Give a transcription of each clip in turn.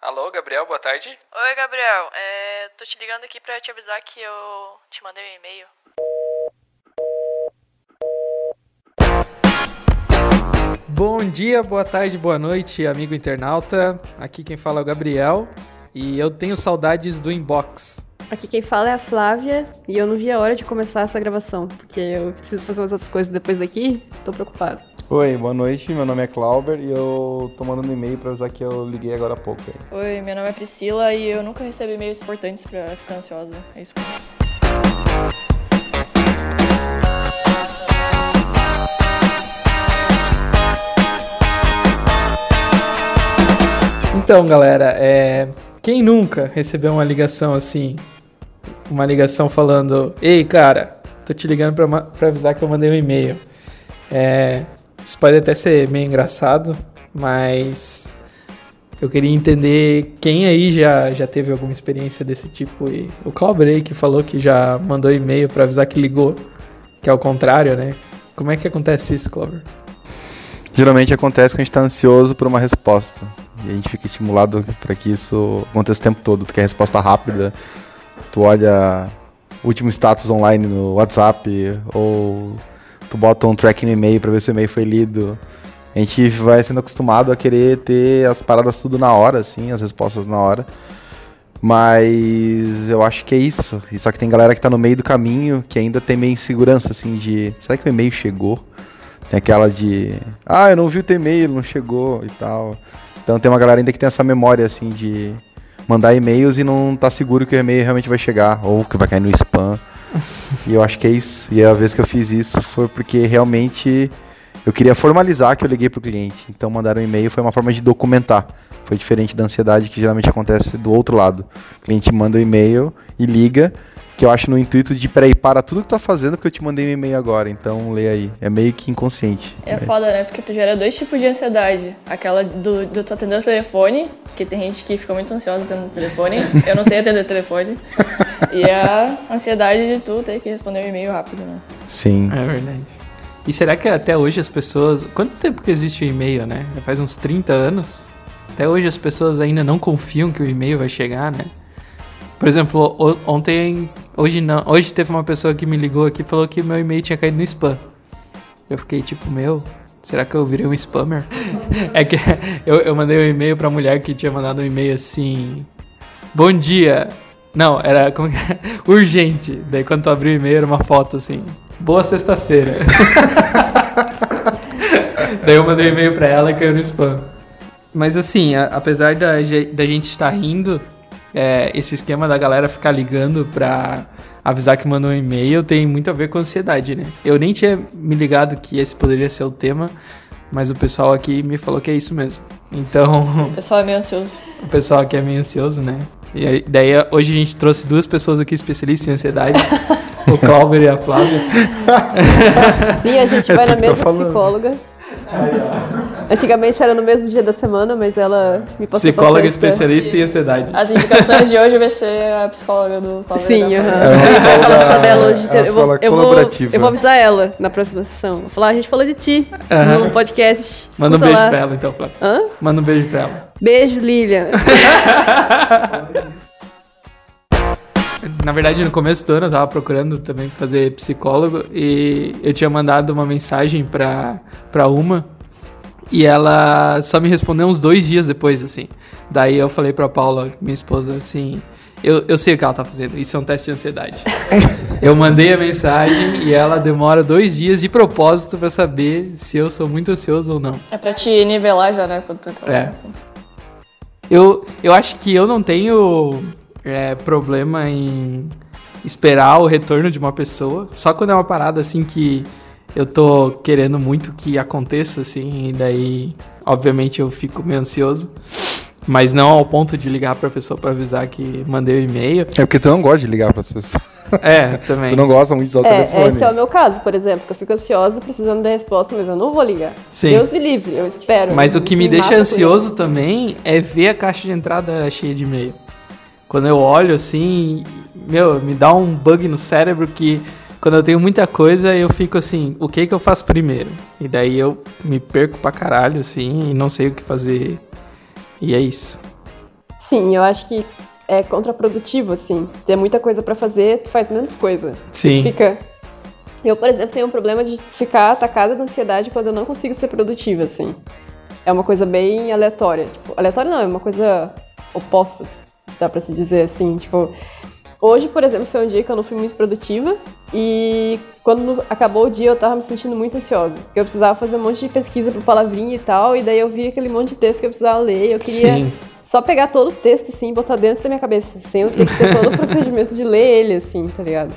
Alô, Gabriel, boa tarde. Oi, Gabriel. É, tô te ligando aqui pra te avisar que eu te mandei um e-mail. Bom dia, boa tarde, boa noite, amigo internauta. Aqui quem fala é o Gabriel e eu tenho saudades do inbox. Aqui quem fala é a Flávia e eu não vi a hora de começar essa gravação, porque eu preciso fazer umas outras coisas depois daqui, tô preocupado. Oi, boa noite, meu nome é Clauber e eu tô mandando um e-mail pra avisar que eu liguei agora há pouco. Aí. Oi, meu nome é Priscila e eu nunca recebi e-mails importantes pra ficar ansiosa. É isso mesmo. Então, galera, é... quem nunca recebeu uma ligação assim? Uma ligação falando: Ei, cara, tô te ligando pra, pra avisar que eu mandei um e-mail. É... Isso pode até ser meio engraçado, mas eu queria entender quem aí já, já teve alguma experiência desse tipo. E o Clauber aí que falou que já mandou e-mail para avisar que ligou, que é o contrário, né? Como é que acontece isso, Clauber? Geralmente acontece quando a gente está ansioso por uma resposta. E a gente fica estimulado para que isso aconteça o tempo todo. Tu quer resposta rápida, tu olha o último status online no WhatsApp ou tu bota um track no e-mail para ver se o e-mail foi lido. A gente vai sendo acostumado a querer ter as paradas tudo na hora, assim, as respostas na hora. Mas eu acho que é isso. E só que tem galera que tá no meio do caminho que ainda tem meio insegurança, assim, de. Será que o e-mail chegou? Tem aquela de. Ah, eu não vi o teu e-mail, não chegou e tal. Então tem uma galera ainda que tem essa memória, assim, de mandar e-mails e não tá seguro que o e-mail realmente vai chegar, ou que vai cair no spam e eu acho que é isso. E a vez que eu fiz isso foi porque realmente eu queria formalizar que eu liguei pro cliente. Então mandar um e-mail foi uma forma de documentar. Foi diferente da ansiedade que geralmente acontece do outro lado. O cliente manda um e-mail e liga que eu acho no intuito de, peraí, para tudo que tá fazendo porque eu te mandei um e-mail agora, então lê aí. É meio que inconsciente. É, é foda, né? Porque tu gera dois tipos de ansiedade. Aquela do, do tu atender o telefone, que tem gente que fica muito ansiosa atendendo o telefone. eu não sei atender o telefone. e a ansiedade de tu ter que responder um e-mail rápido, né? Sim. É verdade. E será que até hoje as pessoas. Quanto tempo que existe o e-mail, né? Já faz uns 30 anos. Até hoje as pessoas ainda não confiam que o e-mail vai chegar, né? Por exemplo, ontem, hoje não, hoje teve uma pessoa que me ligou aqui e falou que meu e-mail tinha caído no spam. Eu fiquei tipo, meu, será que eu virei um spammer? é que eu, eu mandei um e-mail pra mulher que tinha mandado um e-mail assim: Bom dia. Não, era como é? urgente. Daí quando tu abriu o e-mail era uma foto assim: Boa sexta-feira. Daí eu mandei um e-mail pra ela e caiu no spam. Mas assim, a, apesar da, da gente estar rindo, é, esse esquema da galera ficar ligando pra avisar que mandou um e-mail tem muito a ver com ansiedade, né? Eu nem tinha me ligado que esse poderia ser o tema, mas o pessoal aqui me falou que é isso mesmo. Então. O pessoal é meio ansioso. O pessoal aqui é meio ansioso, né? E aí, daí hoje a gente trouxe duas pessoas aqui especialistas em ansiedade. o Clauber e a Flávia. Sim, a gente vai na mesma psicóloga. Antigamente era no mesmo dia da semana, mas ela me passou Psicóloga especialista em ansiedade. As indicações de hoje vai ser a psicóloga do Paulo. Sim, aham. É dela hoje. É eu, vou, eu, vou, eu vou avisar ela na próxima sessão. Vou falar, a gente falou de ti no podcast. Manda um beijo lá. pra ela, então, Flávio. Hã? Manda um beijo pra ela. Beijo, Lilian. Na verdade, no começo do ano eu tava procurando também fazer psicólogo e eu tinha mandado uma mensagem pra, pra uma e ela só me respondeu uns dois dias depois, assim. Daí eu falei pra Paula, minha esposa, assim. Eu, eu sei o que ela tá fazendo, isso é um teste de ansiedade. eu mandei a mensagem e ela demora dois dias de propósito para saber se eu sou muito ansioso ou não. É pra te nivelar já, né? Quando tu entra é. Eu, eu acho que eu não tenho é, problema em esperar o retorno de uma pessoa. Só quando é uma parada assim que eu tô querendo muito que aconteça, assim, e daí, obviamente, eu fico meio ansioso. Mas não ao ponto de ligar pra pessoa pra avisar que mandei o um e-mail. É porque tu não gosta de ligar pras pessoas. É, também. tu não gosta muito de usar o é, telefone. Esse é o meu caso, por exemplo, que eu fico ansiosa precisando da resposta, mas eu não vou ligar. Sim. Deus me livre, eu espero. Mas o que me deixa ansioso também é ver a caixa de entrada cheia de e-mail. Quando eu olho assim, meu, me dá um bug no cérebro que quando eu tenho muita coisa, eu fico assim, o que que eu faço primeiro? E daí eu me perco pra caralho, assim, e não sei o que fazer. E é isso. Sim, eu acho que é contraprodutivo, assim. Tem muita coisa pra fazer, tu faz menos coisa. Sim. Fica. Eu, por exemplo, tenho um problema de ficar atacada da ansiedade quando eu não consigo ser produtiva, assim. É uma coisa bem aleatória. Tipo, aleatória não, é uma coisa opostas, dá pra se dizer assim. Tipo, hoje, por exemplo, foi um dia que eu não fui muito produtiva e quando acabou o dia eu tava me sentindo muito ansiosa. Porque eu precisava fazer um monte de pesquisa pro palavrinha e tal, e daí eu vi aquele monte de texto que eu precisava ler. e Eu queria Sim. só pegar todo o texto, assim, e botar dentro da minha cabeça, sem eu ter que ter todo o procedimento de ler ele, assim, tá ligado?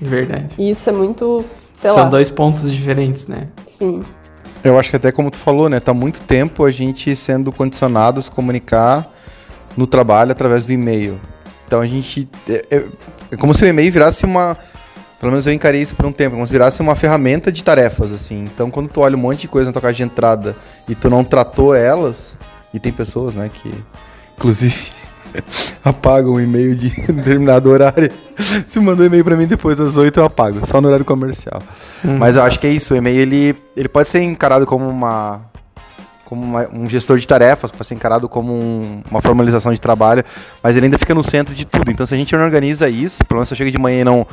Verdade. E isso é muito, sei São lá, dois pontos diferentes, né? sim. Eu acho que até como tu falou, né? Tá muito tempo a gente sendo condicionado a se comunicar no trabalho através do e-mail. Então a gente. É, é- é como se o e-mail virasse uma. Pelo menos eu encarei isso por um tempo, como se virasse uma ferramenta de tarefas, assim. Então quando tu olha um monte de coisa na tua caixa de entrada e tu não tratou elas, e tem pessoas, né, que inclusive apagam o e-mail de determinado horário. Se mandou e-mail pra mim depois das 8, eu apago, só no horário comercial. Mas eu acho que é isso, o e-mail ele, ele pode ser encarado como uma como uma- um gestor de tarefas, pode ser encarado como um- uma formalização de trabalho, mas ele ainda fica no centro de tudo. Então se a gente não organiza isso, pelo menos se eu chego de manhã e não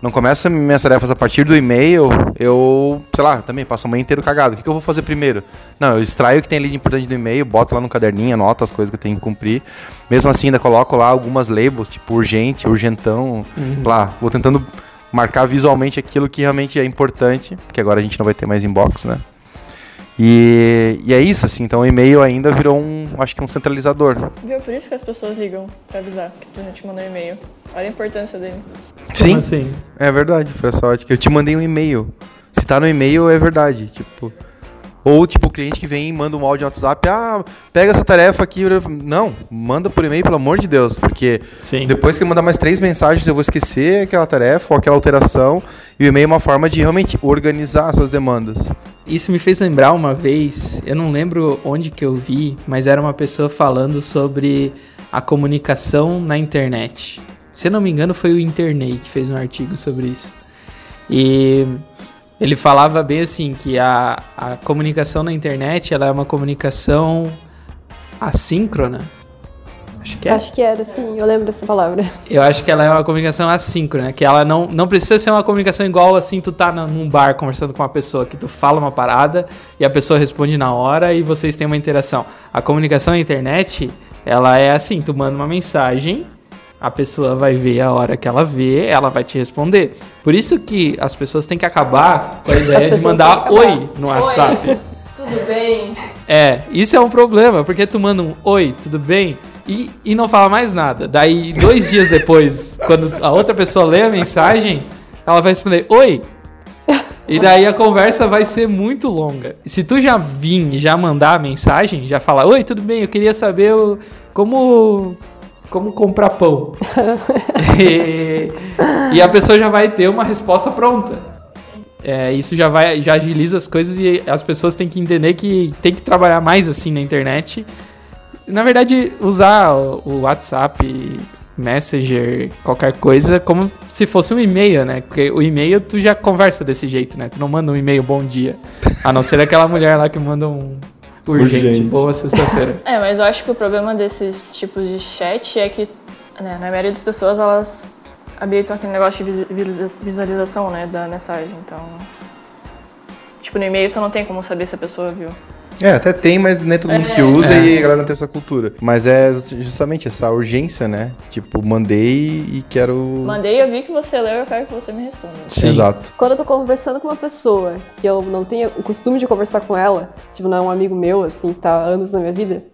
não começo minhas tarefas a partir do e-mail, eu, sei lá, também passo a manhã inteiro cagado. O que, que eu vou fazer primeiro? Não, eu extraio o que tem ali de importante do e-mail, boto lá no caderninho, anoto as coisas que eu tenho que cumprir. Mesmo assim, ainda coloco lá algumas labels, tipo urgente, urgentão, lá, vou tentando marcar visualmente aquilo que realmente é importante, porque agora a gente não vai ter mais inbox, né? E, e é isso, assim, então o e-mail ainda virou um, acho que um centralizador. Viu? Por isso que as pessoas ligam pra avisar que tu já te mandou um e-mail. Olha a importância dele. Como assim? É verdade, foi essa ótica. Eu te mandei um e-mail. Se tá no e-mail, é verdade. Tipo. Ou, tipo, o cliente que vem e manda um áudio no WhatsApp, ah, pega essa tarefa aqui. Não, manda por e-mail, pelo amor de Deus. Porque Sim. depois que ele mandar mais três mensagens, eu vou esquecer aquela tarefa ou aquela alteração. E o e-mail é uma forma de realmente organizar as suas demandas. Isso me fez lembrar uma vez, eu não lembro onde que eu vi, mas era uma pessoa falando sobre a comunicação na internet. Se eu não me engano, foi o Internei que fez um artigo sobre isso. E ele falava bem assim que a, a comunicação na internet ela é uma comunicação assíncrona. Acho que é. Acho que era, sim, eu lembro dessa palavra. Eu acho que ela é uma comunicação assíncrona, que ela não, não precisa ser uma comunicação igual assim, tu tá num bar conversando com uma pessoa, que tu fala uma parada e a pessoa responde na hora e vocês têm uma interação. A comunicação na internet, ela é assim, tu manda uma mensagem, a pessoa vai ver a hora que ela vê, ela vai te responder. Por isso que as pessoas têm que acabar com a ideia de mandar oi no WhatsApp. Tudo bem? É, isso é um problema, porque tu manda um oi, tudo bem? E, e não fala mais nada. Daí, dois dias depois, quando a outra pessoa lê a mensagem, ela vai responder oi. E daí a conversa vai ser muito longa. Se tu já vir e já mandar a mensagem, já falar, oi, tudo bem, eu queria saber como, como comprar pão. e, e a pessoa já vai ter uma resposta pronta. É, isso já vai, já agiliza as coisas e as pessoas têm que entender que tem que trabalhar mais assim na internet. Na verdade, usar o, o WhatsApp, Messenger, qualquer coisa, como se fosse um e-mail, né? Porque o e-mail tu já conversa desse jeito, né? Tu não manda um e-mail bom dia. A não ser aquela mulher lá que manda um urgente, boa sexta-feira. É, mas eu acho que o problema desses tipos de chat é que, né, na maioria das pessoas, elas habilitam aquele negócio de visu- visualiza- visualização, né, da mensagem. Então, tipo, no e-mail tu não tem como saber se a pessoa viu. É, até tem, mas nem todo mundo que usa e a galera não tem essa cultura. Mas é justamente essa urgência, né? Tipo, mandei e quero. Mandei, eu vi que você leu, eu quero que você me responda. Sim. Exato. Quando eu tô conversando com uma pessoa que eu não tenho o costume de conversar com ela, tipo, não é um amigo meu, assim, que tá há anos na minha vida,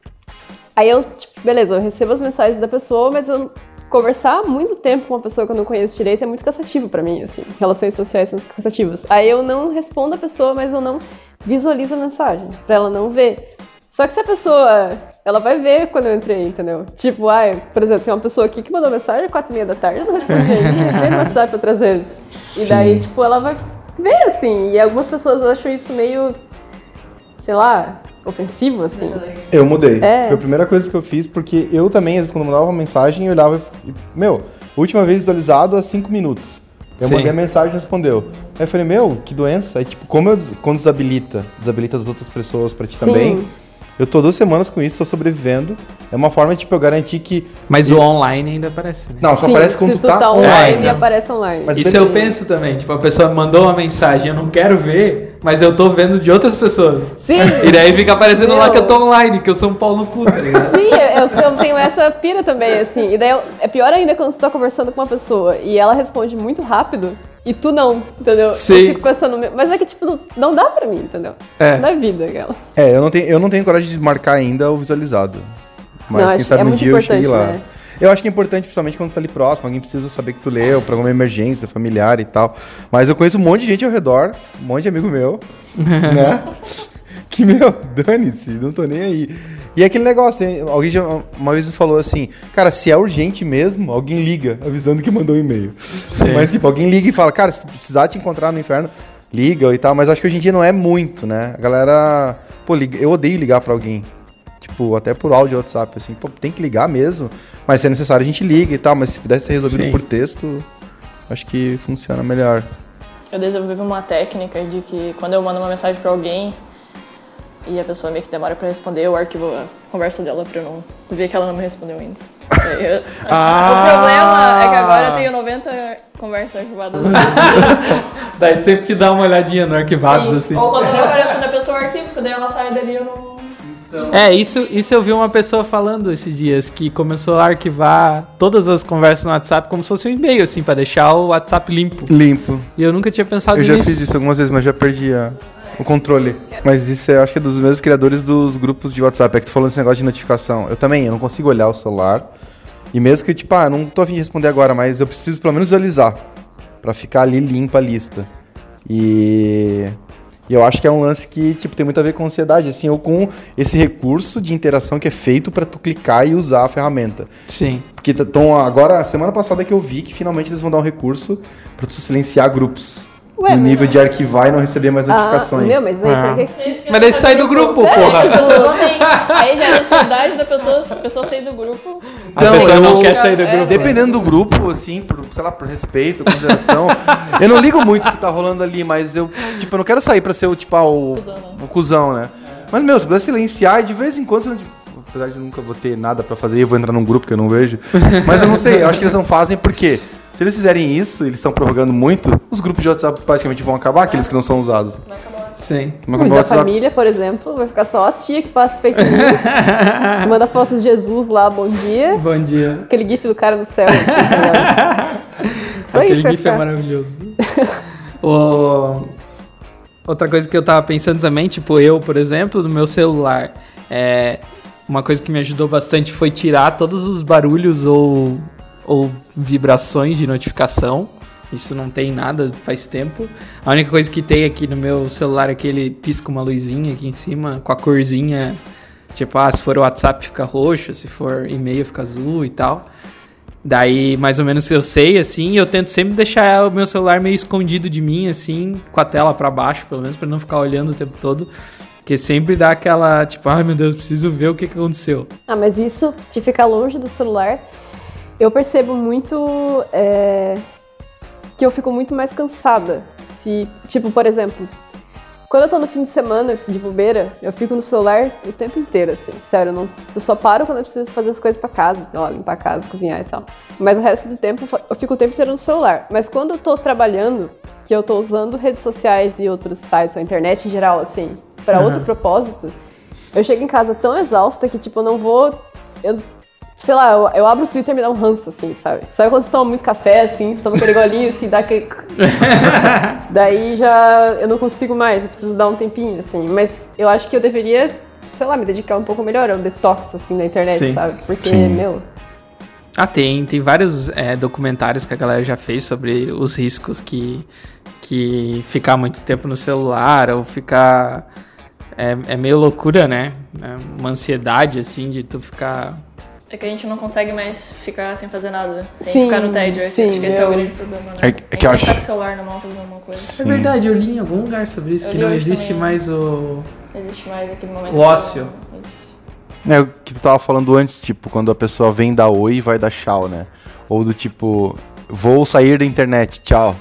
aí eu, tipo, beleza, eu recebo as mensagens da pessoa, mas eu conversar muito tempo com uma pessoa que eu não conheço direito é muito cansativo pra mim, assim. Relações sociais são cansativas. Aí eu não respondo a pessoa, mas eu não visualizo a mensagem, pra ela não ver. Só que se a pessoa, ela vai ver quando eu entrei, entendeu? Tipo, ai, por exemplo, tem uma pessoa aqui que mandou mensagem às quatro e meia da tarde, eu não respondi ainda, entrei no WhatsApp outras vezes. E daí, tipo, ela vai ver, assim. E algumas pessoas acham isso meio, sei lá, ofensivo, assim. Eu mudei. É. Foi a primeira coisa que eu fiz, porque eu também, às vezes, quando mandava uma mensagem, eu olhava e. Meu, última vez visualizado há 5 minutos. Eu Sim. mandei a mensagem e respondeu. Aí eu falei, meu, que doença. Aí, tipo, como eu, quando desabilita, desabilita das outras pessoas pra ti Sim. também. Eu tô duas semanas com isso, tô sobrevivendo. É uma forma de tipo, eu garantir que. Mas o online ainda aparece, né? Não, só Sim, aparece quando tu tá, online, online. aparece online. Mas Isso beleza. eu penso também, tipo, a pessoa mandou uma mensagem, eu não quero ver, mas eu tô vendo de outras pessoas. Sim, E daí fica aparecendo lá Meu. que eu tô online, que eu sou um pau no cu, tá ligado? sim, eu, eu tenho essa pira também, assim. E daí eu- é pior ainda quando você tá conversando com uma pessoa e ela responde muito rápido e tu não, entendeu? Sim. Eu fico pensando, mas é que, tipo, não, não dá pra mim, entendeu? É. Não é vida aquelas. É, eu não, tenho, eu não tenho coragem de marcar ainda o visualizado. Mas Não, quem acho- sabe é um dia eu chegue importante, lá. né? Eu acho que é importante, principalmente quando tá ali próximo, alguém precisa saber que tu leu, pra alguma emergência familiar e tal. Mas eu conheço um monte de gente ao redor, um monte de amigo meu, né? Que, meu, dane-se, não tô nem aí. E é aquele negócio, alguém já uma vez me falou assim, cara, se é urgente mesmo, alguém liga avisando que mandou um e-mail. Sim. Mas, tipo, alguém liga e fala, cara, se precisar te encontrar no inferno, liga e tal. Mas acho que hoje em dia não é muito, né? A galera, pô, eu odeio ligar pra alguém. Tipo, até por áudio WhatsApp, assim, pô, tem que ligar mesmo. Mas se é necessário, a gente liga e tal. Mas se pudesse ser resolvido Sim. por texto, acho que funciona melhor. Eu desenvolvi uma técnica de que quando eu mando uma mensagem pra alguém e a pessoa meio que demora pra responder, eu arquivo a conversa dela pra eu não ver que ela não me respondeu ainda. Aí eu- Ah! O problema é que agora eu tenho 90 conversas arquivadas. Daí sempre dá uma olhadinha no arquivados, Sim. assim. Ou quando eu não quero responder a pessoa, eu arquivo, porque daí ela sai dali e eu não... É, isso, isso eu vi uma pessoa falando esses dias, que começou a arquivar todas as conversas no WhatsApp como se fosse um e-mail, assim, pra deixar o WhatsApp limpo. Limpo. E eu nunca tinha pensado Eu já nisso. fiz isso algumas vezes, mas já perdi a- o controle. Mas isso eu acho que é dos meus criadores dos grupos de WhatsApp. É que tu falou desse negócio de notificação. Eu também, eu não consigo olhar o celular. E mesmo que, tipo, ah, não tô afim de responder agora, mas eu preciso pelo menos visualizar. Pra ficar ali limpa a lista. E. E eu acho que é um lance que, tipo, tem muito a ver com ansiedade, assim, ou com esse recurso de interação que é feito pra tu clicar e usar a ferramenta. Sim. Porque estão agora, semana passada que eu vi que finalmente eles vão dar um recurso pra tu silenciar grupos. Ué, no nível de arquivar e não receber mais notificações. Ah, meu, mas aí Ah. por que... Mas daí sai do grupo, As porra. não têm... Aí já é a ansiedade da pessoa, a pessoa sair do grupo. A Então, pessoa não eu- quer sair do é, grupo. Dependendo do grupo, assim, por, sei lá, por respeito, consideração. eu não ligo muito o que tá rolando ali, mas eu, tipo, eu não quero sair pra ser o, tipo, ah, o, Cusão, né? o cuzão, né? Mas, meu, se puder silenciar, e de vez em quando, tipo, apesar de nunca vou ter nada pra fazer, eu vou entrar num grupo que eu não vejo. Mas eu não sei, eu acho que eles não fazem porque. Se eles fizerem isso, eles estão prorrogando muito, os grupos de WhatsApp praticamente vão acabar, aqueles que não são usados. Vai acabar. Sim. O da boto WhatsApp? família, por exemplo, vai ficar só as tia que passa fake news, manda fotos de Jesus lá, bom dia, Bom dia. aquele gif do cara no céu. Só Aquele isso vai GIF é maravilhoso. O- Outra coisa que eu tava pensando também, tipo, eu, por exemplo, no meu celular, é... uma coisa que me ajudou bastante foi tirar todos os barulhos ou, ou vibrações de notificação. Isso não tem nada faz tempo. A única coisa que tem aqui no meu celular é que ele pisca uma luzinha aqui em cima com a corzinha. Tipo, ah, se for o WhatsApp fica roxo, se for e-mail fica azul e tal. Daí, mais ou menos eu sei, assim, eu tento sempre deixar o meu celular meio escondido de mim, assim, com a tela pra baixo, pelo menos pra não ficar olhando o tempo todo. Porque sempre dá aquela, tipo, ai meu Deus, preciso ver o que, que aconteceu. Ah, mas isso de ficar longe do celular, eu percebo muito é, que eu fico muito mais cansada. Se, tipo, por exemplo, quando eu tô no fim de semana de bobeira, eu fico no celular o tempo inteiro, assim. Sério, eu, não, eu só paro quando eu preciso fazer as coisas pra casa, sei lá, limpar a casa, cozinhar e tal. Mas o resto do tempo eu fico o tempo inteiro no celular. Mas quando eu tô trabalhando, que eu tô usando redes sociais e outros sites, ou internet em geral, assim, pra Aham. outro propósito, eu chego em casa tão exausta que, tipo, eu não vou. Eu, sei lá, eu, eu abro o Twitter e me dá um ranço, assim, sabe? Sabe quando você toma muito café, assim, você toma aquele golinho, assim, dá aquele. Daí já eu não consigo mais, eu preciso dar um tempinho, assim. Mas eu acho que eu deveria, sei lá, me dedicar um pouco melhor ao detox, assim, na internet, Sim. sabe? Porque, Sim. meu. Ah, tem, tem vários é, documentários que a galera já fez sobre os riscos que, que ficar muito tempo no celular ou ficar. É, é meio loucura, né? É uma ansiedade, assim, de tu ficar. É que a gente não consegue mais ficar sem fazer nada, sem Sim, ficar no tédio. Eu sim, acho que esse é o eu- grande problema, né? É que- é a que eu acho- tá com o celular na mão fazendo alguma coisa. Sim. É verdade, eu li em algum lugar sobre isso, Eu que não existe também. mais o. Existe mais aquele momento. O ócio. É o que tu tava falando antes, tipo, quando a pessoa vem dar oi e vai dar tchau, né? Ou do tipo, vou sair da internet, tchau.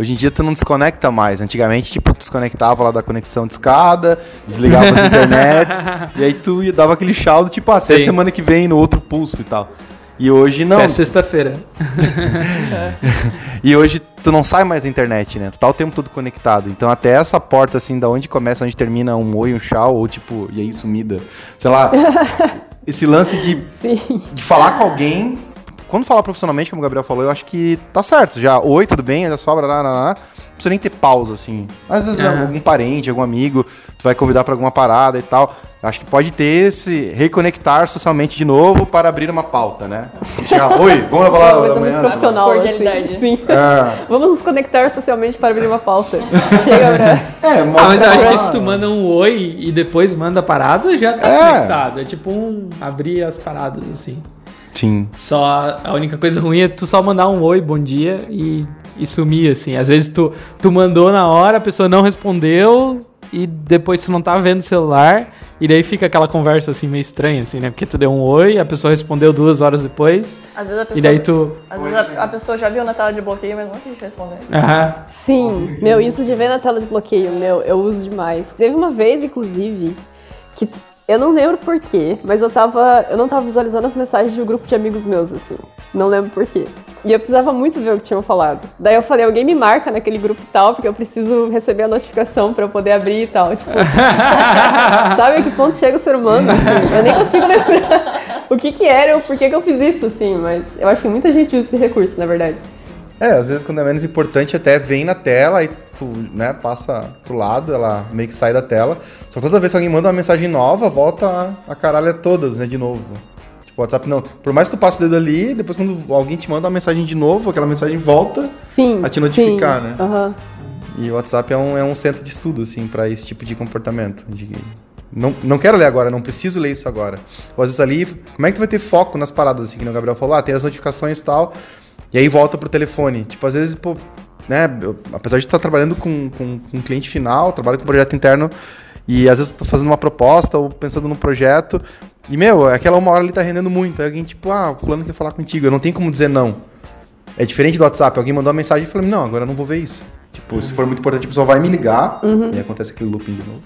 Hoje em dia tu não desconecta mais. Antigamente, tipo, tu desconectava lá da conexão de escada, desligava as internets, e aí tu ia- dava aquele saldo, tipo, ah, até Sim. semana que vem no outro pulso e tal. E hoje não. Até sexta-feira. E hoje tu não sai mais da internet, né? Tu tá o tempo todo conectado. Então até essa porta, assim, da onde começa, onde termina um oi, um tchau, ou tipo, e aí sumida. Sei lá. esse lance de, Sim. de falar com alguém. Quando falar profissionalmente, como o Gabriel falou, eu acho que tá certo. Já, oi, tudo bem, já sobra, lá, lá, lá. Não precisa nem ter pausa, assim. Às vezes algum parente, algum amigo, tu vai convidar pra alguma parada e tal. Acho que pode ter esse reconectar socialmente de novo para abrir uma pauta, né? Chegar, oi, vamos na balada da manhã. profissional. Cordialidade. Assim. Sim. É, Vamos nos conectar socialmente para abrir uma pauta. Chega pra... é, Ah, mas eu acho que se tu manda um oi e depois manda a parada, já tá É. conectado. É tipo um abrir as paradas, assim. Sim. Só a única coisa ruim é tu só mandar um oi, bom dia e, e sumir, assim. Às vezes tu, tu mandou na hora, a pessoa não respondeu e depois tu não tá vendo o celular e daí fica aquela conversa assim meio estranha, assim, né? Porque tu deu um oi, a pessoa respondeu duas horas depois Às vezes a pessoa, e daí tu. às vezes a, a pessoa já viu na tela de bloqueio, mas não quis responder. Aham. Sim, meu, isso de ver na tela de bloqueio, meu, eu uso demais. Teve uma vez, inclusive, que eu não lembro porquê, mas eu tava. Eu não tava visualizando as mensagens de um grupo de amigos meus, assim. Não lembro porquê. E eu precisava muito ver o que tinham falado. Daí eu falei, alguém me marca naquele grupo tal, porque eu preciso receber a notificação pra eu poder abrir e tal. Tipo, sabe a que ponto chega o ser humano, assim? Eu nem consigo lembrar o que que era ou por que que eu fiz isso, assim, mas eu acho que muita gente usa esse recurso, na verdade. É, às vezes quando é menos importante até vem na tela e tu, né, passa pro lado, ela meio que sai da tela. Só que toda vez que alguém manda uma mensagem nova, volta a, a caralho todas, né, de novo. Tipo, o WhatsApp não. Por mais que tu passe o dedo ali, depois quando alguém te manda uma mensagem de novo, aquela mensagem volta Sim. a te notificar, sim. né? Aham. E o WhatsApp é um, é um centro de estudo, assim, pra esse tipo de comportamento. De, não, não quero ler agora, não preciso ler isso agora. Ou às vezes ali, como é que tu vai ter foco nas paradas, assim, que o Gabriel falou? Ah, tem as notificações e tal, e aí volta pro telefone. Tipo, às vezes, pô, né, eu- apesar de estar trabalhando com, com, com um cliente final, trabalho com projeto interno, e às vezes eu tô fazendo uma proposta ou pensando num projeto, e, meu, aquela uma hora ali tá rendendo muito. Aí alguém, tipo, ah, o fulano quer falar contigo, eu não tenho como dizer não. É diferente do WhatsApp. Alguém mandou uma mensagem e falei, não, agora eu não vou ver isso. Tipo, se for muito importante, a pessoa vai me ligar, e acontece aquele looping de novo.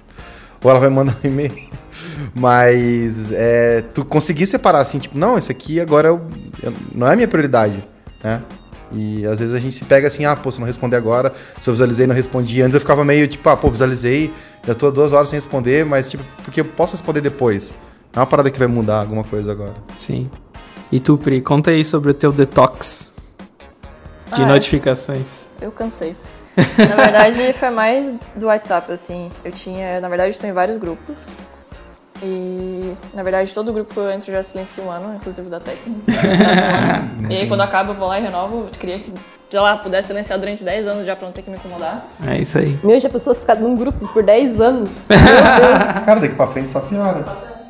Ou ela vai mandar um e-mail. Mas é, tu conseguir separar assim, tipo, não, isso aqui agora eu- eu- não é a minha prioridade, né? E às vezes a gente se pega assim, ah, pô, se eu não responder agora, se eu visualizei e não respondi. Antes eu ficava meio tipo, ah, pô, visualizei, já tô duas horas sem responder, mas tipo, porque eu posso responder depois. Não é uma parada que vai mudar alguma coisa agora. Sim. E tu, Pri, conta aí sobre o teu detox de Ah, é? notificações. Eu cansei. Na verdade, foi mais do WhatsApp, assim. Eu tinha, na verdade, estou em vários grupos. E, na verdade, todo grupo que eu entro já silencio um ano, inclusive o da técnica. e aí, quando acaba, eu vou lá e renovo. Eu queria que, sei lá, pudesse silenciar durante 10 anos já pra não ter que me incomodar. É isso aí. Meu, já pessoas ficar num grupo por 10 anos. Meu Deus. Cara, daqui pra frente só piora.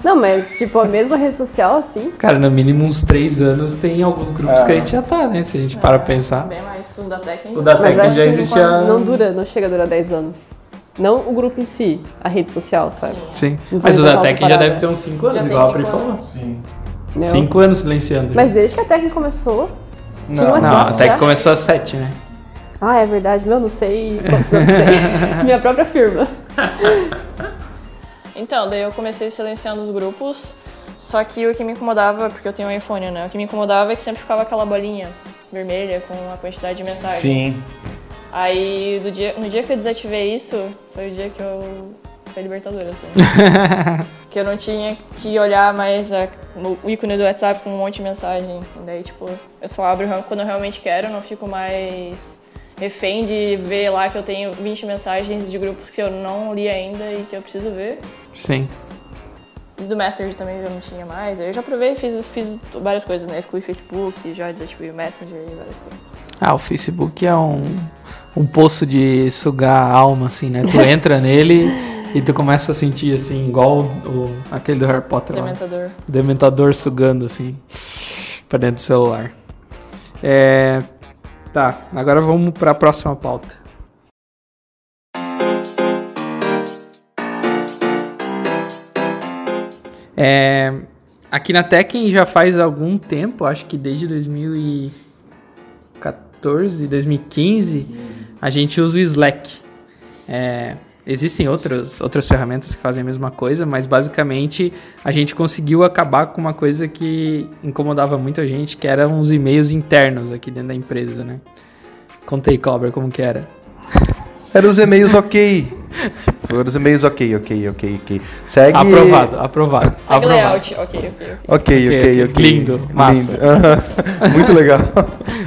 Não, mas tipo, a mesma rede social, assim. Cara, no mínimo uns três anos tem alguns grupos que a gente já tá, né? Se a gente para pra pensar. Bem mais o da técnica. O da acho já não dura, não chega a durar 10 anos. Não o grupo em si, a rede social, sabe? Sim. Não Mas o da botar Tec uma já deve ter uns 5 anos, Já igual a Pri cinco falou. anos. Meu. 5 anos silenciando. Mas desde que a técnica começou. Tinha Não, Não, WhatsApp a Tec já? começou às 7, né? Ah, é verdade. Meu, não sei quantos anos tem. Minha própria firma. Então, daí eu comecei silenciando os grupos, só que o que me incomodava, porque eu tenho um iPhone, né? O que me incomodava é que sempre ficava aquela bolinha vermelha com a quantidade de mensagens. Sim. Aí, do dia, no dia que eu desativei isso, foi o dia que eu. Foi libertador, assim. que eu não tinha que olhar mais a- o ícone do WhatsApp com um monte de mensagem. E daí, tipo, eu só abro quando eu realmente quero, não fico mais refém de ver lá que eu tenho 20 mensagens de grupos que eu não li ainda e que eu preciso ver. Sim. E do Messenger também já não tinha mais. Eu já provei e fiz, fiz várias coisas, né? Excluí Facebook, já desativei o Messenger e várias coisas. Ah, o Facebook é um, um poço de sugar a alma, assim, né? Tu entra nele e tu começa a sentir, assim, igual o, aquele do Harry Potter lá. Dementador. Dementador sugando, assim, pra dentro do celular. É... Tá, agora vamos pra próxima pauta. É, aqui na Tekken já faz algum tempo, acho que desde 2014, 2015, a gente usa o Slack. É, existem outros, outras ferramentas que fazem a mesma coisa, mas basicamente a gente conseguiu acabar com uma coisa que incomodava muito a gente, que eram os e-mails internos aqui dentro da empresa, né? Contei, Cobra, como que era? Eram os e-mails ok. Tipo, eram os e-mails ok, ok, ok, ok. Segue. Aprovado, aprovado. Segue aprovado. layout, ok, ok. ok. Ok, ok, lindo, massa. Lindo. Muito legal.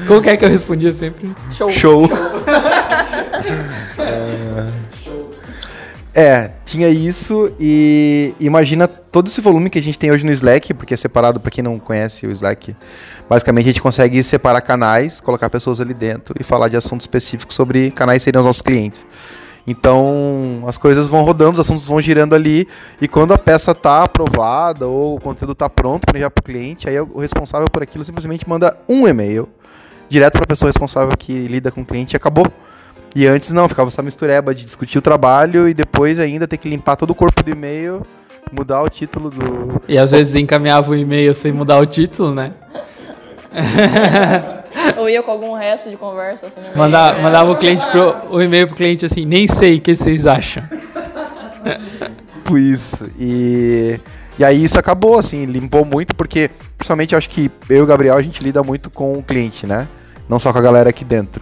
Como que é que eu respondia sempre? Show. Show. É, tinha isso e imagina todo esse volume que a gente tem hoje no Slack, porque é separado para quem não conhece o Slack. Basicamente a gente consegue separar canais, colocar pessoas ali dentro e falar de assuntos específicos sobre canais que seriam os nossos clientes. Então as coisas vão rodando, os assuntos vão girando ali e quando a peça está aprovada ou o conteúdo está pronto para enviar para o cliente, aí o responsável por aquilo simplesmente manda um e-mail direto para a pessoa responsável que lida com o cliente e acabou. E antes não, ficava essa mistureba de discutir o trabalho e depois ainda ter que limpar todo o corpo do e-mail, mudar o título do. E às vezes encaminhava o e-mail sem mudar o título, né? Ou ia com algum resto de conversa, assim, no meio. Manda, mandava o cliente pro, o e-mail pro cliente assim, nem sei o que vocês acham. Tipo isso. E, e aí isso acabou, assim, limpou muito, porque principalmente eu acho que eu e o Gabriel a gente lida muito com o cliente, né? Não só com a galera aqui dentro.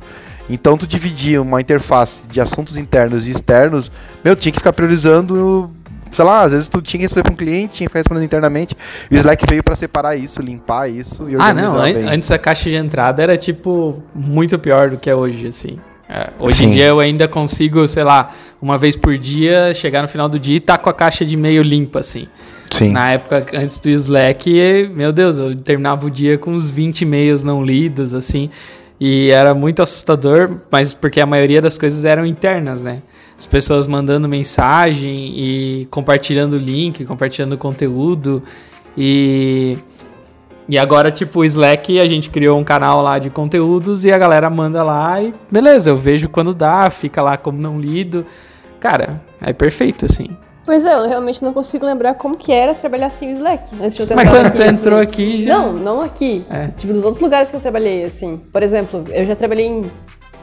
Então tu dividir uma interface de assuntos internos e externos, meu, tinha que ficar priorizando, sei lá, às vezes tu tinha que responder para um cliente, tinha que ficar respondendo internamente. E o Slack veio para separar isso, limpar isso e Ah, não, organizar an- bem. antes a caixa de entrada era tipo muito pior do que é hoje, assim. É, hoje em Sim. dia eu ainda consigo, sei lá, uma vez por dia, chegar no final do dia e tá com a caixa de e-mail limpa, assim. Sim. Na época antes do Slack, meu Deus, eu terminava o dia com uns 20 e-mails não lidos, assim. E era muito assustador, mas porque a maioria das coisas eram internas, né? As pessoas mandando mensagem e compartilhando o link, compartilhando conteúdo. E, e agora, tipo, o Slack, a gente criou um canal lá de conteúdos e a galera manda lá e beleza, eu vejo quando dá, fica lá como não lido. Cara, é perfeito, assim. Pois é, eu realmente não consigo lembrar como que era trabalhar sem o Slack. Antes de eu Mas quando tu entrou assim. aqui, já... Não, não aqui. É. Tipo, nos outros lugares que eu trabalhei, assim. Por exemplo, eu já trabalhei em,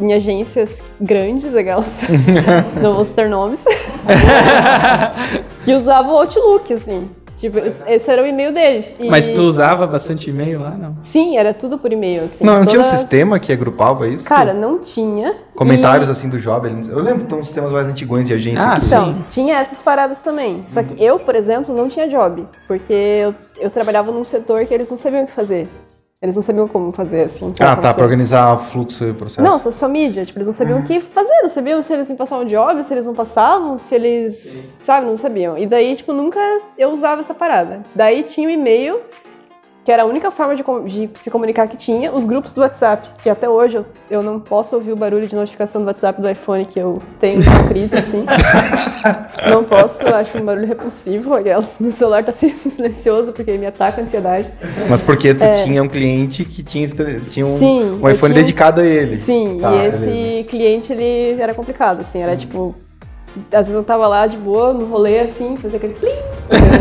em agências grandes, aquelas. não vou citar nomes. que usavam o Outlook, assim. Tipo, esse era o e-mail deles. E- Mas tu usava bastante e-mail lá, não? Sim, era tudo por e-mail, assim. Não, não tinha um sistema que agrupava isso? Cara, não tinha. Comentários E- assim do job. Eu lembro que tem uns sistemas mais antigões de agência Ah, que sim. Então, tinha essas paradas também. Só que eu, por exemplo, não tinha job. Porque eu, eu trabalhava num setor que eles não sabiam o que fazer. Eles não sabiam como fazer, assim. Ah, tá, pra organizar o fluxo e o processo. Não, social media. Tipo, eles não sabiam o que fazer. Não sabiam se eles passar um job, se eles não passavam, se eles... Sabe, não sabiam. E daí, tipo, nunca eu usava essa parada. Daí tinha o e-mail, que era a única forma de, de se comunicar que tinha. Os grupos do WhatsApp, que até hoje eu, eu não posso ouvir o barulho de notificação do WhatsApp do iPhone, que eu tenho uma crise, assim. não posso, acho um barulho repulsivo. Aquelas. Meu celular tá sempre silencioso, porque me ataca a ansiedade. Mas porque tu tinha um cliente que tinha, tinha um, É. Sim, um iPhone tinha- dedicado a ele. Sim, Tá, e esse beleza. cliente, ele era complicado, assim, era tipo... Às vezes eu tava lá de boa, no rolê, assim, fazia aquele plim.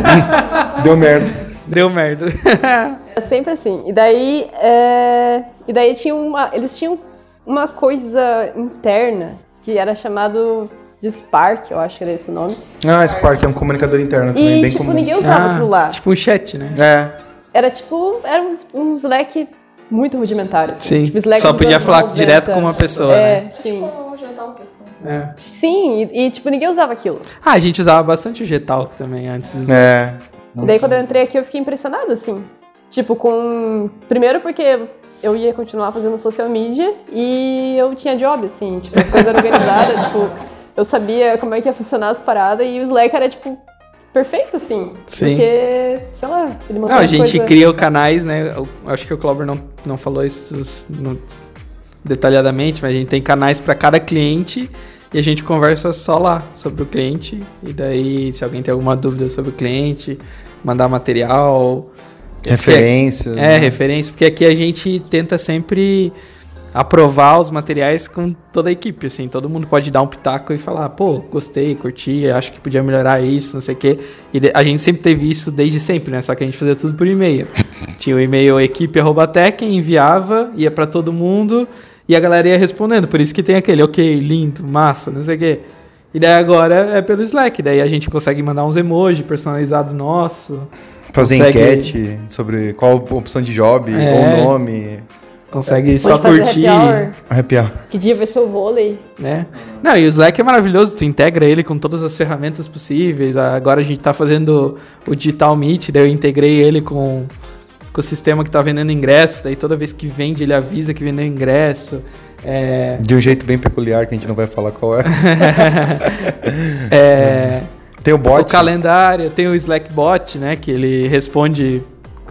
Deu merda. Deu merda. Era sempre assim. E daí, é... e daí tinha uma... Eles tinham uma coisa interna que era chamado de Spark, eu acho que era esse o nome. Ah, Spark é um comunicador interno também, E, bem tipo, comum. ninguém usava Ah, aquilo lá. Tipo um chat, né? É. Era tipo, era um, um Slack muito rudimentar, assim. Sim, Tipo, Slack só podia falar 90. direto com uma pessoa, É, né? sim. Tipo. É. Sim, e, e, tipo, ninguém usava aquilo. Ah, a gente usava bastante o Gtalk também antes. É. E daí quando eu entrei aqui eu fiquei impressionada, assim. Tipo, com. Primeiro porque eu ia continuar fazendo social media e eu tinha job, assim, tipo, as coisas organizadas, tipo, eu sabia como é que ia funcionar as paradas e o Slack era, tipo, perfeito, assim. Sim. Porque, sei lá, ele Não, a gente coisa... cria canais, né? Eu acho que o Clover não, não falou isso detalhadamente, mas a gente tem canais para cada cliente e a gente conversa só lá sobre o cliente. E daí, se alguém tem alguma dúvida sobre o cliente, mandar material. Referências. É, né? referência, porque aqui a gente tenta sempre aprovar os materiais com toda a equipe, assim, todo mundo pode dar um pitaco e falar, pô, gostei, curti, acho que podia melhorar isso, não sei o quê. E a gente sempre teve isso desde sempre, né? Só que a gente fazia tudo por e-mail. Tinha o e-mail equipe@tech, enviava, ia pra todo mundo E a galera ia respondendo, por isso que tem aquele, ok, lindo, massa, não sei o quê. E daí agora é pelo Slack, daí a gente consegue mandar uns emojis personalizados nosso, Fazer Consegue- enquete sobre qual opção de job, É. qual o nome, consegue só Pode fazer curtir, happy hour. Que dia vai ser o vôlei? né? Não, e o Slack é maravilhoso, tu integra ele com todas as ferramentas possíveis. Agora a gente tá fazendo o Digital Meet, daí eu integrei ele com, com o sistema que tá vendendo ingresso, daí toda vez que vende ele avisa que vendeu ingresso. É, De um jeito bem peculiar que a gente não vai falar qual é. é, Tem o bot. o calendário, tem o Slack Bot, né? Que ele responde,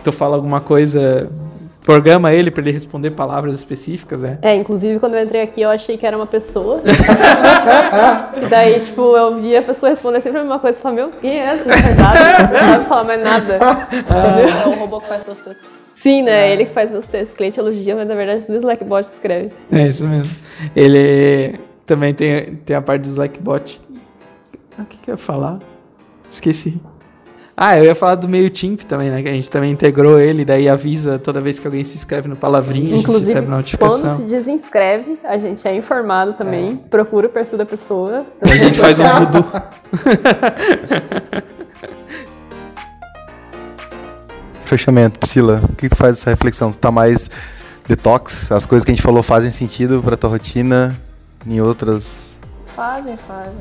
tu fala alguma coisa, programa ele para ele responder palavras específicas, né? É, inclusive quando eu entrei aqui eu achei que era uma pessoa. e daí, tipo, eu vi a pessoa responder sempre a mesma coisa. Eu falei, meu, quem é essa? Não sabe nada, não sabe falar mais nada. É o robô que faz seus textos. Sim, né? Ele que faz meus textos. Cliente elogia, mas na verdade o Slackbot escreve. É isso mesmo. Ele também tem, tem a parte do Slackbot. Ah, O que, que eu ia falar? Esqueci. Ah, eu ia falar do MailChimp também, né? Que a gente também integrou ele, daí avisa toda vez que alguém se inscreve no Palavrinha, a gente Inclusive, recebe quando notificação. se desinscreve, a gente é informado também. Procura o perfil da pessoa. A gente faz um voodoo. Fechamento, Priscila. O que tu faz essa reflexão? Tu tá mais detox? As coisas que a gente falou fazem sentido pra tua rotina? Em outras. Fazem, fazem.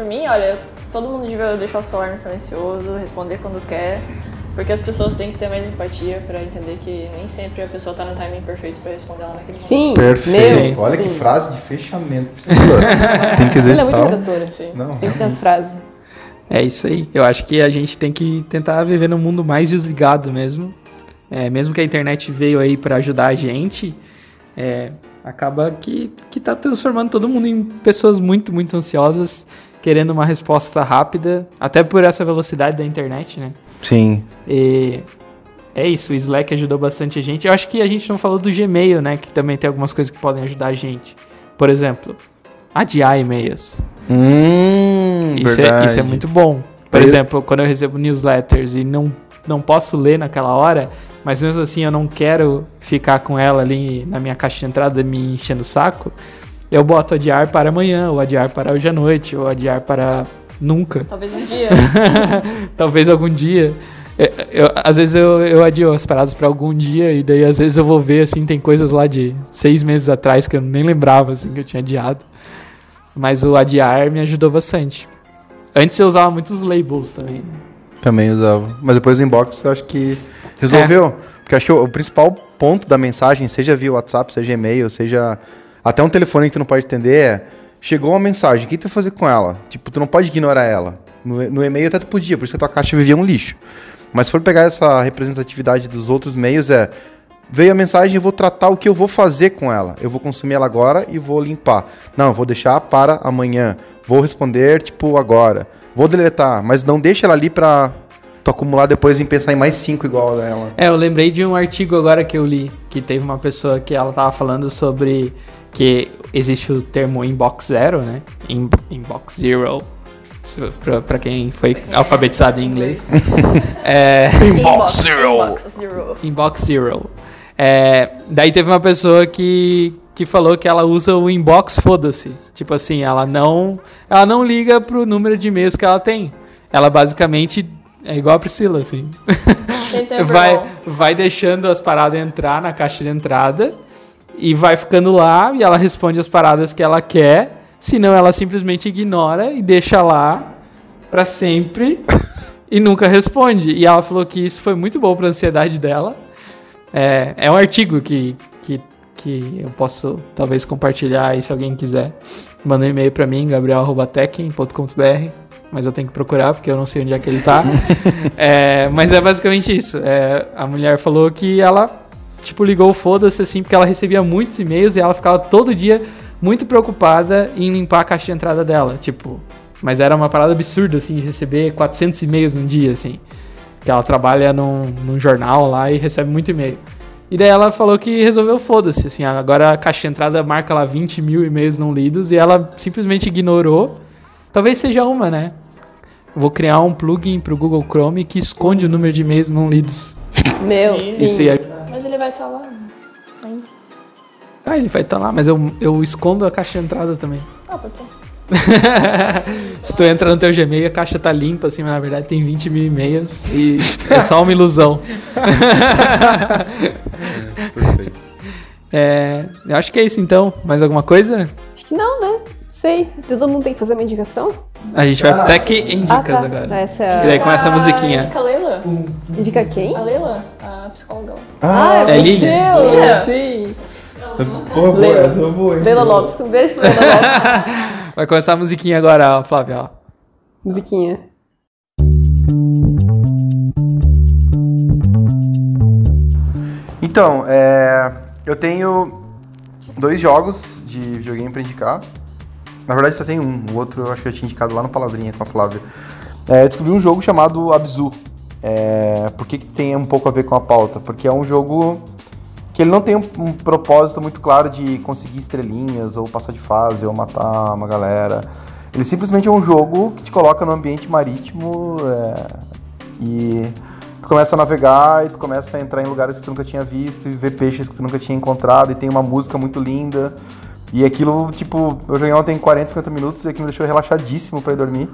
Por mim, olha, todo mundo devia deixar o celular no silencioso, responder quando quer, porque as pessoas têm que ter mais empatia pra entender que nem sempre a pessoa tá no timing perfeito pra responder ela naquele momento. Sim, Perfeito. meu, Olha que sim. frase de fechamento, Priscila. Tem que Ela é exercitar. muito redatora. Sim. Não, Tem que ter as frases. É isso aí. Eu acho que a gente tem que tentar viver num mundo mais desligado mesmo. É, mesmo que a internet veio aí pra ajudar a gente, é, acaba que, que tá transformando todo mundo em pessoas muito, muito ansiosas, querendo uma resposta rápida, até por essa velocidade da internet, né? Sim. E é isso, o Slack ajudou bastante a gente. Eu acho que a gente não falou do Gmail, né? Que também tem algumas coisas que podem ajudar a gente. Por exemplo, adiar e-mails. Hum, Isso é, isso é muito bom. Por Aí- exemplo, quando eu recebo newsletters e não, não posso ler naquela hora, mas mesmo assim eu não quero ficar com ela ali na minha caixa de entrada me enchendo o saco, eu boto adiar para amanhã, ou adiar para hoje à noite, ou adiar para nunca. Talvez um dia. Talvez algum dia. Eu- eu- às vezes eu, eu adio as paradas para algum dia, e daí às vezes eu vou ver, assim, tem coisas lá de seis meses atrás que eu nem lembrava, assim, que eu tinha adiado. Mas o adiar me ajudou bastante. Antes eu usava muitos labels também. Também usava. Mas depois o inbox eu acho que resolveu. Porque acho que o, o principal ponto da mensagem, seja via WhatsApp, seja e-mail, seja até um telefone que tu não pode atender, é chegou uma mensagem, o que tu vai fazer com ela? Tipo, tu não pode ignorar ela. No, no e-mail até tu podia, por isso que a tua caixa vivia um lixo. Mas se for pegar essa representatividade dos outros meios, é veio a mensagem, eu vou tratar o que eu vou fazer com ela. Eu vou consumir ela agora e vou limpar. Não, vou deixar para amanhã. Vou responder, tipo, agora. Vou deletar, mas não deixa ela ali pra tu acumular depois em pensar em mais cinco igual a ela. É, eu lembrei de um artigo agora que eu li, que teve uma pessoa que ela tava falando sobre que existe o termo inbox zero, né? In- inbox zero. Pra quem foi Pra quem é alfabetizado em inglês. é, Inbox Zero. Inbox Zero. Inbox Zero. É, daí teve uma pessoa que, que falou que ela usa o inbox foda-se. Tipo assim, ela não, ela não liga pro número de e-mails que ela tem. Ela basicamente é igual a Priscila, assim. Sem tempo vai, vai deixando as paradas entrar na caixa de entrada e vai ficando lá e ela responde as paradas que ela quer. Senão ela simplesmente ignora e deixa lá pra sempre e nunca responde. E ela falou que isso foi muito bom pra ansiedade dela. É, é um artigo que, que, que eu posso talvez compartilhar aí se alguém quiser. Manda um e-mail pra mim, gabriel.tech.com.br. Mas eu tenho que procurar porque eu não sei onde é que ele tá. É, mas é basicamente isso. É, a mulher falou que ela, tipo, ligou o foda-se assim, porque ela recebia muitos e-mails e ela ficava todo dia muito preocupada em limpar a caixa de entrada dela. Tipo, mas era uma parada absurda, assim, de receber 400 e-mails num dia, assim. Que ela trabalha num, num jornal lá e recebe muito e-mail. E daí ela falou que resolveu foda-se, assim, agora a caixa de entrada marca lá 20 mil e-mails não lidos e ela simplesmente ignorou. Talvez seja uma, né? Vou criar um plugin pro Google Chrome que esconde o número de e-mails não lidos. Meu, Isso sim. Ia Mas ele vai estar lá. Ainda. Ah, ele vai estar lá, mas eu, eu escondo a caixa de entrada também. Ah, pode ser. Se tu entra no teu Gmail, a caixa tá limpa, assim, mas na verdade tem 20 mil e-mails e é só uma ilusão. Perfeito. É, eu acho que é isso então. Mais alguma coisa? Acho que não, né? Sei. Todo mundo tem que fazer uma indicação? A gente vai até que em dicas ah, tá. agora. Essa E é daí a... começa a musiquinha. Indica a Leila. Indica quem? A Leila, a psicóloga. Ah, é meu Lilian? Deus, Lilian? Sim. Boa, Leila. essa é boa? Leila Lopes. Um beijo pra Leila Lopes. Vai começar a musiquinha agora, ó, Flávio. Ó. Musiquinha. Então, é, eu tenho dois jogos de videogame pra indicar. Na verdade, só tem um. O outro eu acho que eu tinha indicado lá no Palavrinha com a Flávia. É, eu descobri um jogo chamado Abzu. É, por que, que tem um pouco a ver com a pauta? Porque é um jogo que ele não tem um, um propósito muito claro de conseguir estrelinhas, ou passar de fase, ou matar uma galera. Ele simplesmente é um jogo que te coloca no ambiente marítimo é, e tu começa a navegar e tu começa a entrar em lugares que tu nunca tinha visto e ver peixes que tu nunca tinha encontrado e tem uma música muito linda. E aquilo, tipo, eu joguei ontem 40, 50 minutos e aquilo me deixou relaxadíssimo pra ir dormir.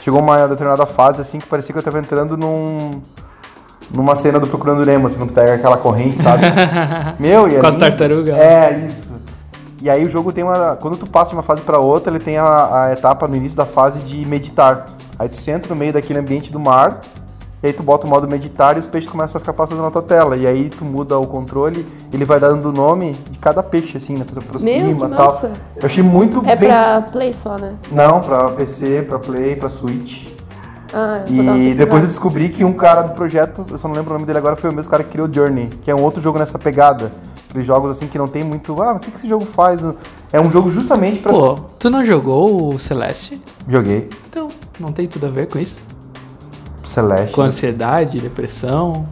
Chegou uma determinada fase, assim, que parecia que eu tava entrando num... Numa cena do Procurando Nemo, assim, quando pega aquela corrente, sabe? Meu, e Com as tartarugas. É, isso. E aí o jogo tem uma... Quando tu passa de uma fase pra outra, ele tem a, a etapa no início da fase de meditar. Aí tu senta no meio daquele ambiente do mar, e aí tu bota o modo meditar e os peixes começam a ficar passando na tua tela. E aí tu muda o controle, ele vai dando o nome de cada peixe, assim, né? Tu se aproxima e tal. Eu achei muito É bem... pra Play só, né? Não, pra PC, pra Play, pra Switch. Ah, E depois eu descobri que um cara do projeto, eu só não lembro o nome dele agora, foi o mesmo cara que criou Journey, que é um outro jogo nessa pegada. Aqueles jogos assim que não tem muito. Ah, não sei o que esse jogo faz. É um jogo justamente pra. Pô, tu não jogou o Celeste? Joguei. Então, não tem tudo a ver com isso? Celeste. Com ansiedade, depressão.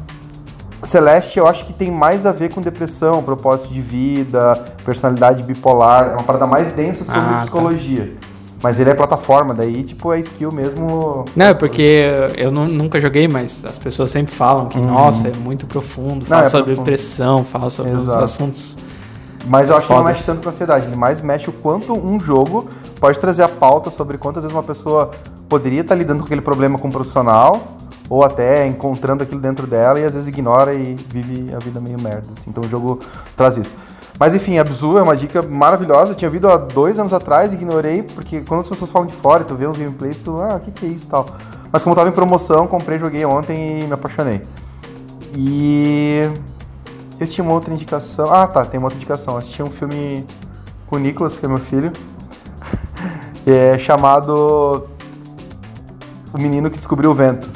Celeste eu acho que tem mais a ver com depressão, propósito de vida, personalidade bipolar. É uma parada mais densa sobre Ah, tá. psicologia. Mas ele é plataforma, daí tipo é skill mesmo. Não, é porque eu nu- nunca joguei, mas as pessoas sempre falam que, nossa, é muito profundo. Fala Uhum. é sobre profundo. depressão, fala sobre os Exato. assuntos. Mas eu acho que não mexe tanto com ansiedade, ele mais mexe o quanto um jogo pode trazer a pauta sobre quantas vezes uma pessoa poderia estar lidando com aquele problema com um profissional, ou até encontrando aquilo dentro dela e às vezes ignora e vive a vida meio merda. assim. Então o jogo traz isso. Mas enfim, Abzu é uma dica maravilhosa. Eu tinha visto há dois anos atrás, ignorei, porque quando as pessoas falam de fora e tu vê uns gameplays, tu, ah, o que, que é isso e tal. Mas como tava em promoção, comprei, joguei ontem e me apaixonei. E eu tinha uma outra indicação. Ah, tá, tem uma outra indicação. Eu assisti um filme com o Nicolas, que é meu filho, é chamado O Menino que Descobriu o Vento.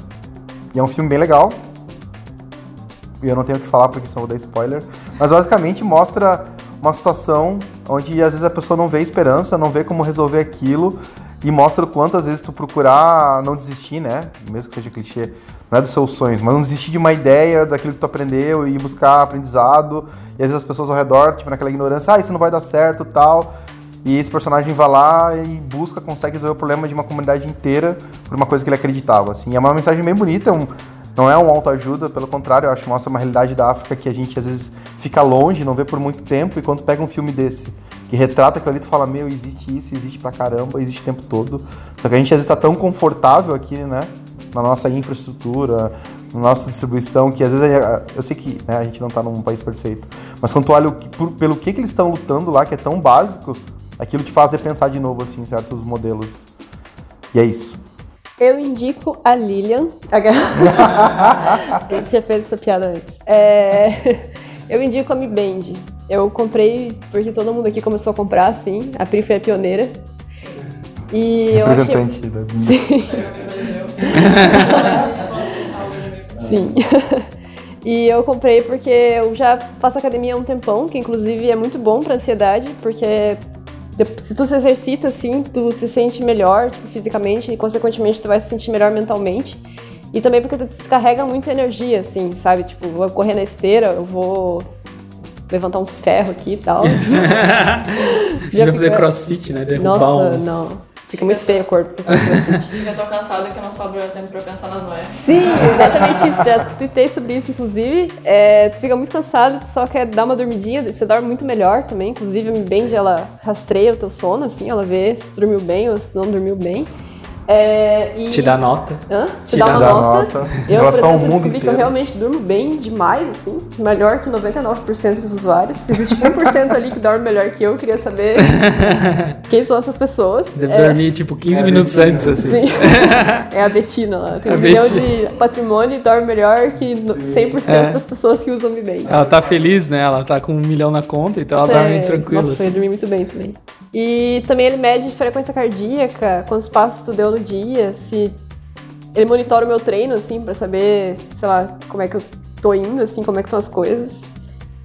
E é um filme bem legal. E eu não tenho o que falar porque senão vou dar spoiler. Mas basicamente mostra uma situação onde às vezes a pessoa não vê esperança, não vê como resolver aquilo. E mostra o quanto às vezes tu procurar não desistir, né? Mesmo que seja clichê, não é dos seus sonhos, mas não desistir de uma ideia, daquilo que tu aprendeu e buscar aprendizado. E às vezes as pessoas ao redor, tipo, naquela ignorância, ah, isso não vai dar certo tal. E esse personagem vai lá e busca, consegue resolver o problema de uma comunidade inteira por uma coisa que ele acreditava. Assim. É uma mensagem bem bonita, um, não é um autoajuda, pelo contrário, eu acho que mostra uma realidade da África que a gente às vezes fica longe, não vê por muito tempo, e quando pega um filme desse, que retrata aquilo ali, tu fala, meu, existe isso, existe pra caramba, existe o tempo todo. Só que a gente às vezes tá tão confortável aqui, né, na nossa infraestrutura, na nossa distribuição, que às vezes eu sei que né, a gente não tá num país perfeito, mas quando tu olha o por- pelo que, que eles estão lutando lá, que é tão básico, aquilo te faz repensar de novo, assim, certos modelos. E é isso. Eu indico a Lilian. Eu tinha feito essa piada antes. É, Eu indico a Mi Band. Eu comprei porque todo mundo aqui começou a comprar, assim. A Pri foi a pioneira. E eu achei... Representante da Sim. e eu comprei porque eu já faço academia há um tempão, que inclusive é muito bom pra ansiedade, porque se tu se exercita assim, tu se sente melhor tipo, fisicamente e consequentemente tu vai se sentir melhor mentalmente. E também porque tu descarrega muita energia, assim, sabe? Tipo, vou correr na esteira, eu vou levantar uns ferros aqui e tal. Devia fazer crossfit, né? Derrubar Nossa, uns não. Fica muito feio a cor. do CrossFit. Fica tão cansada que não sobra tempo pra pensar nas noias. Sim, exatamente isso. Já tuitei sobre isso, inclusive. É, tu fica muito cansado, tu só quer dar uma dormidinha, você dorme muito melhor também. Inclusive, a Mi Band, ela rastreia o teu sono, assim, ela vê se tu dormiu bem ou se tu não dormiu bem. É, e... Te dá nota. Hã? Te, Te dá dá uma nota. nota Eu, por exemplo, mundo descobri que eu inteiro. realmente durmo bem demais, assim. Melhor que 99% dos usuários. Existe 1% ali que dorme melhor que eu. Eu queria saber quem são essas pessoas. Deve É, dormir tipo 15 minutos antes, assim. Sim. é a Betina lá. Tem A um milhão Betina. de patrimônio e dorme melhor que no- 100% É. das pessoas que usam Mi Band. Ela tá feliz, né? Ela tá com um milhão na conta, então ela dorme É, tranquila. Nossa, eu assim. dormi muito bem também. E também ele mede frequência cardíaca, quantos passos tu deu no dia, se ele monitora o meu treino, assim, pra saber, sei lá, como é que eu tô indo, assim, como é que estão as coisas.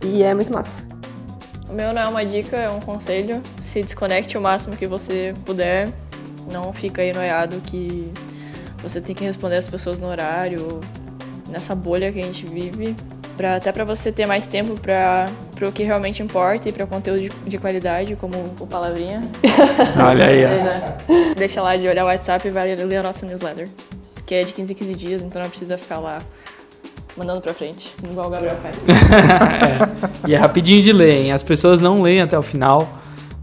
E é muito massa. O meu não é uma dica, é um conselho. Se desconecte o máximo que você puder. Não fica aí noiado que você tem que responder as pessoas no horário, nessa bolha que a gente vive. Pra, até pra você ter mais tempo pra, pro que realmente importa e pra conteúdo de, de qualidade, como o Palavrinha. Olha aí, seja, deixa lá de olhar o WhatsApp e vai ler a nossa newsletter. Que é de 15 em 15 dias, então não precisa ficar lá mandando pra frente, igual o Gabriel faz. E é rapidinho de ler, hein? As pessoas não leem até o final.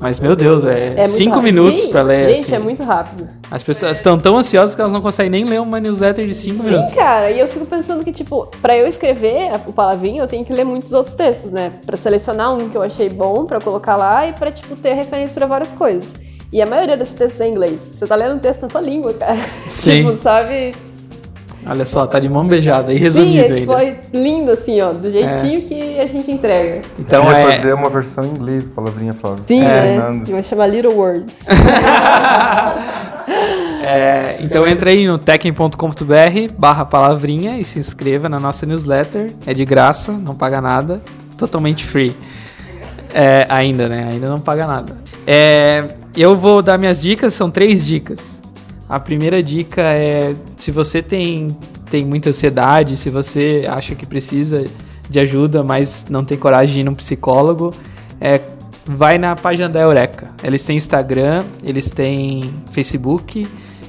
Mas, meu Deus, é, É cinco rápido. minutos Sim, pra ler. Gente, assim. é muito rápido. As pessoas estão tão ansiosas que elas não conseguem nem ler uma newsletter de cinco Sim, minutos. cara, e eu fico pensando que, tipo, pra eu escrever o palavrinho, eu tenho que ler muitos outros textos, né? Pra selecionar um que eu achei bom pra colocar lá e pra, tipo, ter referência pra várias coisas. E a maioria desses textos é em inglês. Você tá lendo um texto na tua língua, cara. Sim. tipo, sabe? Olha só, tá de mão beijada e Sim, resumido é, tipo, ainda. é lindo assim, ó, do jeitinho que a gente entrega. Então Podia é. fazer uma versão em inglês, palavrinha Flávia. Sim, É. né? Vai chamar Little Words. É, então entra aí no tekken.com.br barra palavrinha e se inscreva na nossa newsletter. É de graça, não paga nada. Totalmente free. É, ainda, né? Ainda não paga nada. É, eu vou dar minhas dicas, são três dicas. A primeira dica é se você tem, tem muita ansiedade, se você acha que precisa de ajuda, mas não tem coragem de ir num psicólogo, é, vai na página da Eureka. Eles têm Instagram, eles têm Facebook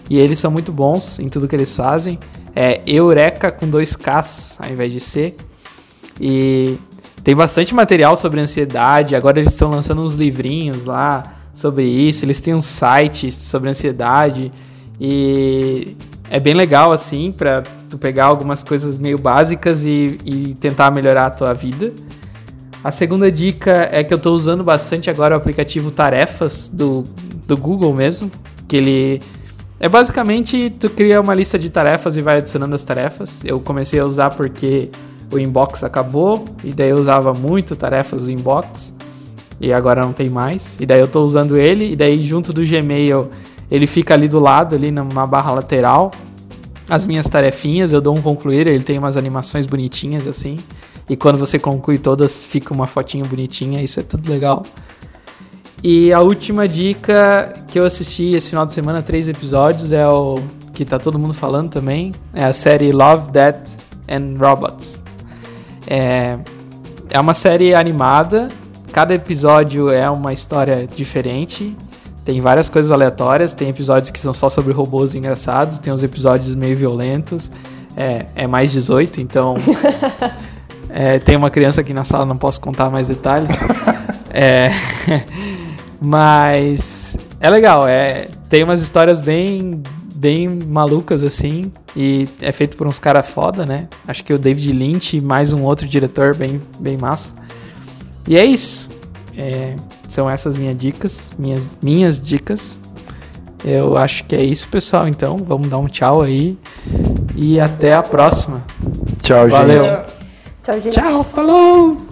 e eles são muito bons em tudo que eles fazem. É Eureka com dois Ks ao invés de C. E tem bastante material sobre ansiedade. Agora eles estão lançando uns livrinhos lá sobre isso. Eles têm um site sobre ansiedade. E é bem legal, assim, pra tu pegar algumas coisas meio básicas e, e tentar melhorar a tua vida. A segunda dica é que eu tô usando bastante agora o aplicativo Tarefas do, do Google mesmo. Que ele. É basicamente tu cria uma lista de tarefas e vai adicionando as tarefas. Eu comecei a usar porque o inbox acabou, e daí eu usava muito tarefas do inbox, e agora não tem mais. E daí eu tô usando ele, e daí junto do Gmail ele fica ali do lado, ali numa barra lateral. As minhas tarefinhas, eu dou um concluir, ele tem umas animações bonitinhas assim. E quando você conclui todas, fica uma fotinha bonitinha, isso é tudo legal. E a última dica que eu assisti esse final de semana, três episódios, é o que tá todo mundo falando também, é a série Love, Death and Robots. É, é uma série animada, cada episódio é uma história diferente, tem várias coisas aleatórias, tem episódios que são só sobre robôs engraçados, tem uns episódios meio violentos, é, é mais 18, então é, tem uma criança aqui na sala, não posso contar mais detalhes. É, mas é legal, é, tem umas histórias bem bem malucas assim e é feito por uns caras foda, né? Acho que o David Lynch e mais um outro diretor bem bem massa. E é isso. É, são essas minhas dicas, minhas minhas dicas. Eu acho que é isso, pessoal. Então, vamos dar um tchau aí e até a próxima. Tchau, Valeu. gente. Tchau, gente. Tchau, falou!